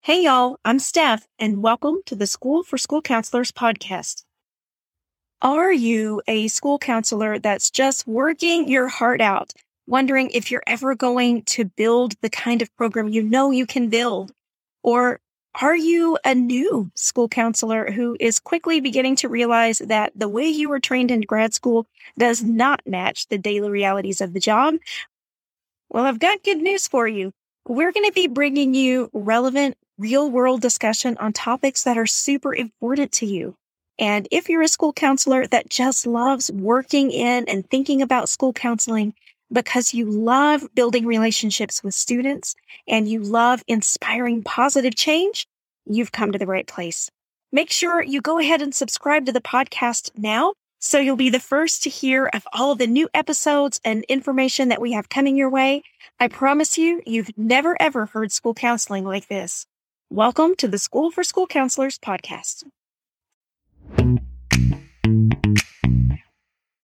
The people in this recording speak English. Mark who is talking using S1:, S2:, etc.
S1: Hey, y'all, I'm Steph, and welcome to the School for School Counselors podcast. Are you a school counselor that's just working your heart out, wondering if you're ever going to build the kind of program you know you can build? Or are you a new school counselor who is quickly beginning to realize that the way you were trained in grad school does not match the daily realities of the job? Well, I've got good news for you. We're going to be bringing you relevant real world discussion on topics that are super important to you. And if you're a school counselor that just loves working in and thinking about school counseling because you love building relationships with students and you love inspiring positive change, you've come to the right place. Make sure you go ahead and subscribe to the podcast now so you'll be the first to hear of all of the new episodes and information that we have coming your way. I promise you, you've never ever heard school counseling like this. Welcome to the School for School Counselors podcast.